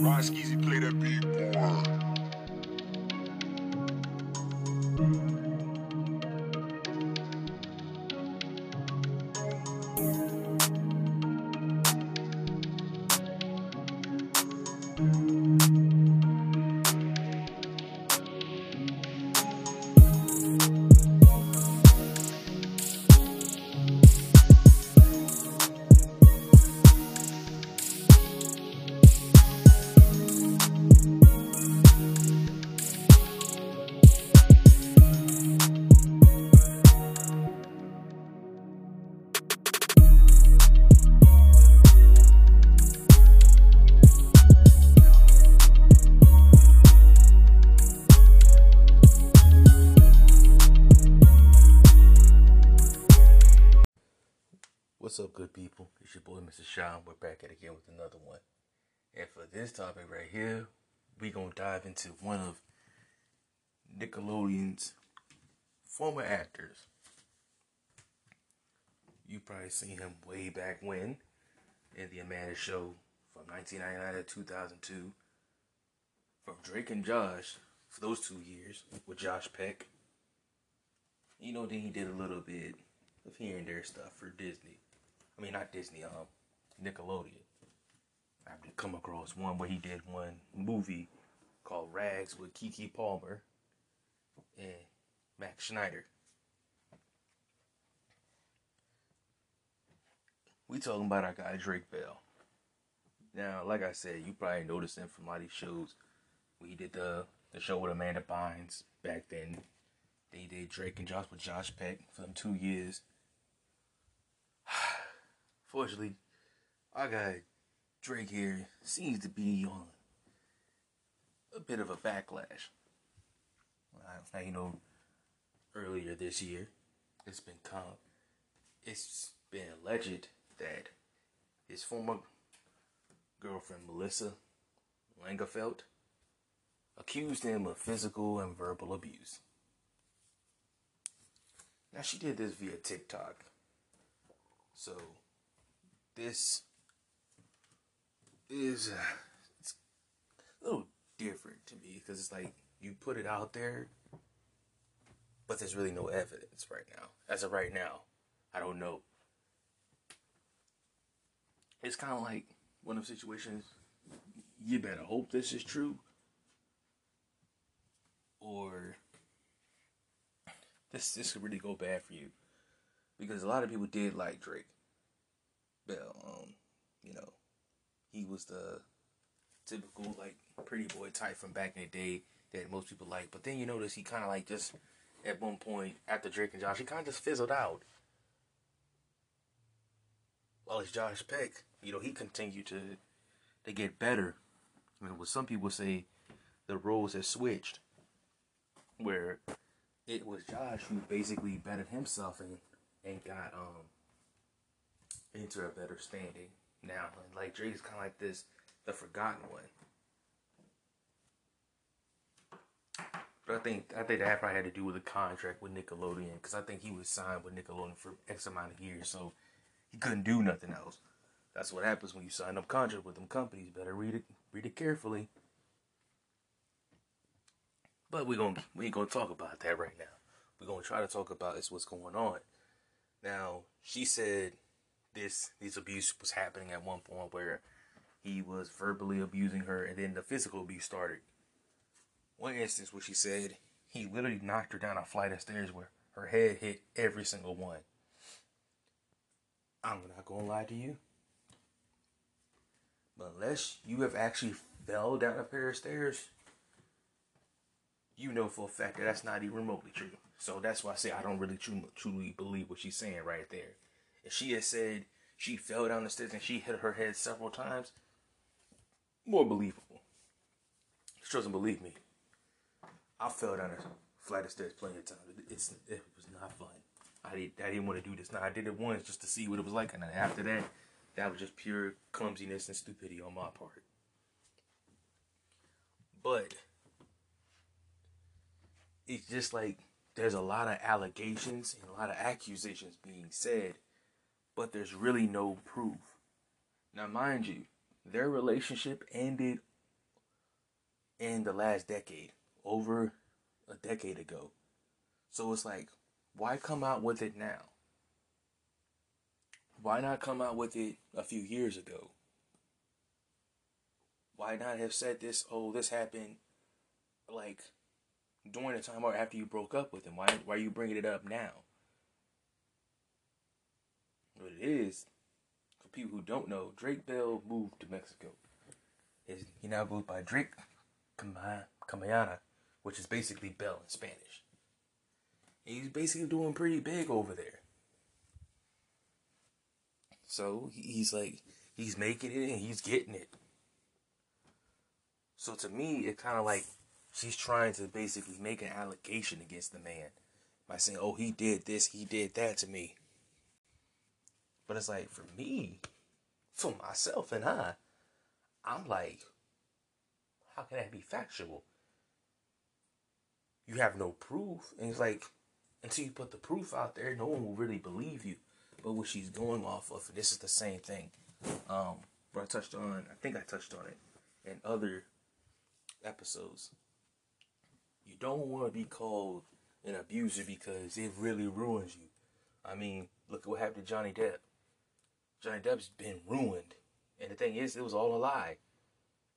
Ryan Skeezy play that beat, boy. Up, good people? It's your boy, Mr. Sean. We're back at again with another one. And for this topic right here, we're gonna dive into one of Nickelodeon's former actors. You probably seen him way back when in the Amanda Show from 1999 to 2002. From Drake and Josh for those two years with Josh Peck. You know, then he did a little bit of here and there stuff for Disney. I mean, not Disney, um, Nickelodeon. I have to come across one where he did one movie called Rags with Keke Palmer and Max Schneider. We talking about our guy Drake Bell. Now, like I said, you probably noticed him from a lot of these shows. We did the the show with Amanda Bynes back then. They did Drake and Josh with Josh Peck for them two years. Fortunately, our guy Drake here seems to be on a bit of a backlash. Now you know, earlier this year, it's been come, it's been alleged that his former girlfriend Melissa Lingafelt accused him of physical and verbal abuse. Now she did this via TikTok. So this is uh, a little different to me because it's like you put it out there, but there's really no evidence right now. As of right now, I don't know. It's kind of like one of situations. You better hope this is true, or this this could really go bad for you, because a lot of people did like Drake. Bell. Um, you know, he was the typical like pretty boy type from back in the day that most people like. But then you notice he kind of like just at one point after Drake and Josh, he kind of just fizzled out. While it's Josh Peck, you know, he continued to to get better. I mean, what some people say the roles have switched, where it was Josh who basically bettered himself and and got um into a better standing now. And like Drake's kind of like this, the forgotten one. But I think I think that probably had to do with the contract with Nickelodeon because I think he was signed with Nickelodeon for X amount of years, so he couldn't do nothing else. That's what happens when you sign up contract with them companies. Better read it read it carefully. But we gonna we ain't gonna talk about that right now. We're gonna try to talk about is what's going on. Now she said this this abuse was happening at one point where he was verbally abusing her and then the physical abuse started. One instance where she said he literally knocked her down a flight of stairs where her head hit every single one. I'm not gonna lie to you. But unless you have actually fell down a pair of stairs, you know for a fact that that's not even remotely true. So that's why I say I don't really truly, truly believe what she's saying right there. If she had said she fell down the stairs and she hit her head several times, more believable. She doesn't believe me. I fell down a flight of stairs plenty of times. It's it was not fun. I did I didn't want to do this. Now I did it once just to see what it was like, and then after that, that was just pure clumsiness and stupidity on my part. But it's just like there's a lot of allegations and a lot of accusations being said, but there's really no proof. Now, mind you, their relationship ended in the last decade, over a decade ago. So it's like, why come out with it now? Why not come out with it a few years ago? Why not have said this? Oh, this happened like during the time or after you broke up with him. Why why are you bringing it up now? Is, for people who don't know, Drake Bell moved to Mexico. His, he now goes by Drake Campana, which is basically Bell in Spanish. And he's basically doing pretty big over there. So he's like, he's making it and he's getting it. So to me, it kind of like she's trying to basically make an allegation against the man by saying, "Oh, he did this, he did that to me." But it's like for me, for myself and I, I'm like, how can that be factual? You have no proof, and it's like until you put the proof out there, no one will really believe you. But what she's going off of, this is the same thing. Um, where I touched on, I think I touched on it in other episodes. You don't want to be called an abuser because it really ruins you. I mean, look at what happened to Johnny Depp. Johnny Depp's been ruined. And the thing is, it was all a lie.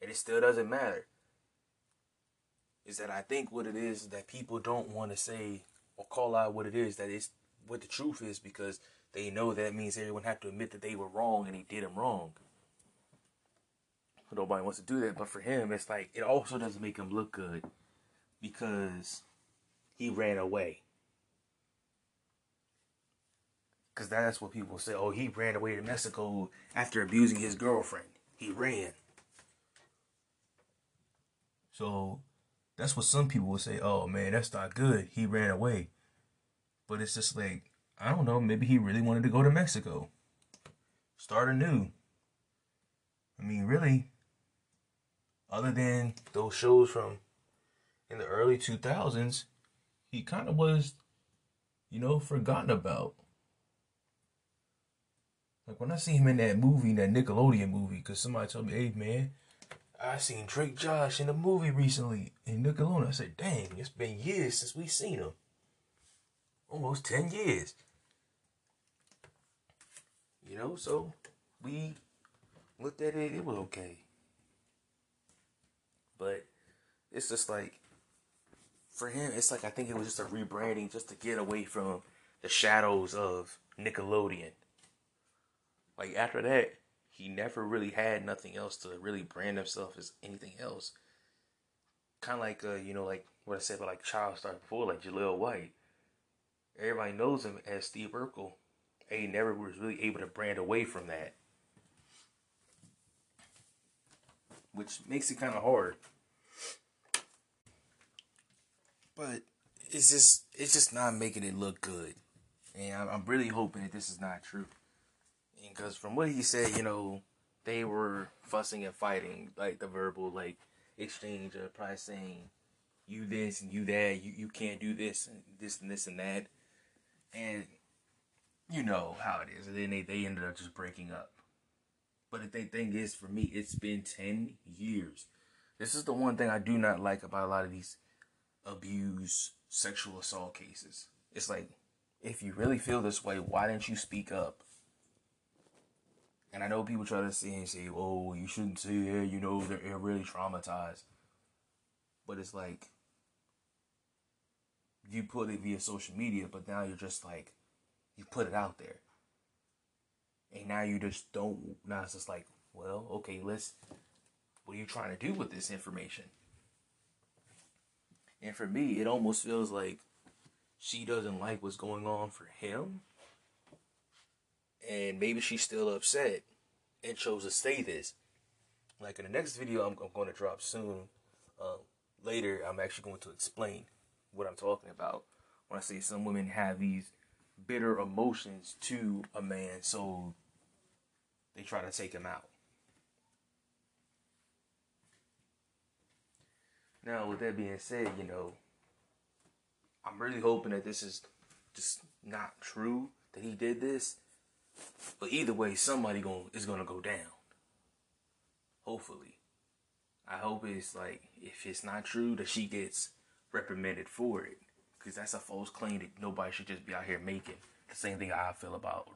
And it still doesn't matter. Is that I think what it is that people don't want to say or call out what it is that is what the truth is because they know that means everyone have to admit that they were wrong and he did them wrong. Nobody wants to do that, but for him, it's like it also doesn't make him look good because he ran away. Because that's what people say. Oh, he ran away to Mexico after abusing his girlfriend. He ran. So that's what some people will say. Oh man, that's not good. He ran away. But it's just like I don't know. Maybe he really wanted to go to Mexico, start anew. I mean, really, other than those shows from in the early 2000s, he kind of was, you know, forgotten about. Like when I see him in that movie, that Nickelodeon movie, because somebody told me, hey man, I seen Drake Josh in a movie recently in Nickelodeon. I said, dang, it's been years since we seen him. Almost 10 years. You know, so we looked at it, it was okay. But it's just like for him, it's like I think it was just a rebranding just to get away from the shadows of Nickelodeon. Like after that, he never really had nothing else to really brand himself as anything else. Kind of like uh, you know, like what I said about like child stars before, like Jaleel White. Everybody knows him as Steve Urkel. And he never was really able to brand away from that. Which makes it kind of hard. But it's just it's just not making it look good, and I'm really hoping that this is not true. Because from what he said, you know, they were fussing and fighting, like the verbal like exchange of probably saying you this and you that, you you can't do this and this and this and that, and you know how it is. And then they, they ended up just breaking up. But the thing, thing is, for me, it's been 10 years. This is the one thing I do not like about a lot of these abuse, sexual assault cases. It's like, if you really feel this way, why didn't you speak up? And I know people try to say and say, "Oh, you shouldn't say it." You know, they're really traumatized. But it's like you put it via social media, but now you're just like you put it out there, and now you just don't. Now it's just like, well, okay, let's. What are you trying to do with this information? And for me, it almost feels like she doesn't like what's going on for him. And maybe she's still upset and chose to say this. Like in the next video I'm, I'm going to drop soon, uh, later, I'm actually going to explain what I'm talking about when I say some women have these bitter emotions to a man, so they try to take him out. Now, with that being said, you know, I'm really hoping that this is just not true that he did this. But either way, somebody going is gonna go down. Hopefully, I hope it's like if it's not true that she gets reprimanded for it, because that's a false claim that nobody should just be out here making. The same thing I feel about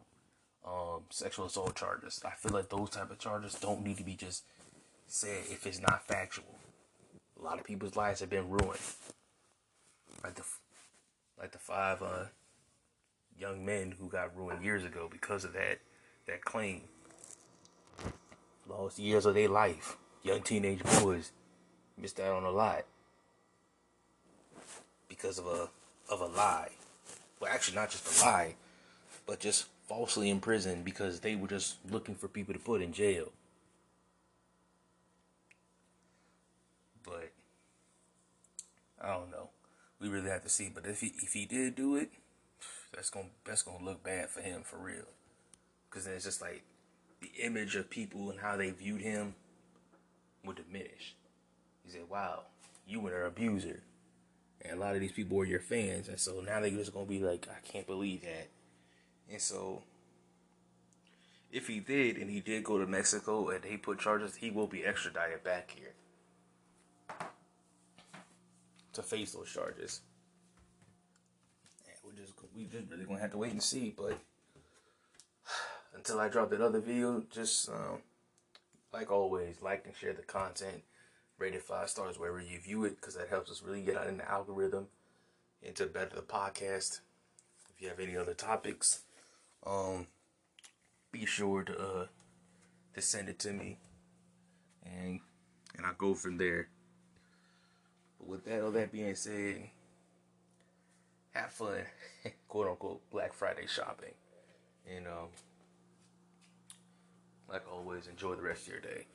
um, sexual assault charges. I feel like those type of charges don't need to be just said if it's not factual. A lot of people's lives have been ruined. Like the like the five uh, young men who got ruined years ago because of that that claim. Lost years of their life. Young teenage boys missed out on a lot because of a of a lie. Well, actually, not just a lie, but just falsely imprisoned because they were just looking for people to put in jail. But I don't know. We really have to see. But if he if he did do it, that's gonna that's gonna look bad for him for real. Because then it's just like the image of people and how they viewed him would diminish. He said, "Wow, you were an abuser." And a lot of these people were your fans, and so now they're just gonna be like, "I can't believe that." And so, if he did, and he did go to Mexico, and they put charges, he will be extradited back here to face those charges. And we just we just really gonna have to wait and see. But until I drop that other video, just um, like always, like and share the content. Rate it five stars wherever you view it, because that helps us really get out in the algorithm and to better the podcast. If you have any other topics, um, be sure to uh, to send it to me, and and I'll go from there. But with that, all that being said, have fun, quote unquote, Black Friday shopping, and um, like always, enjoy the rest of your day.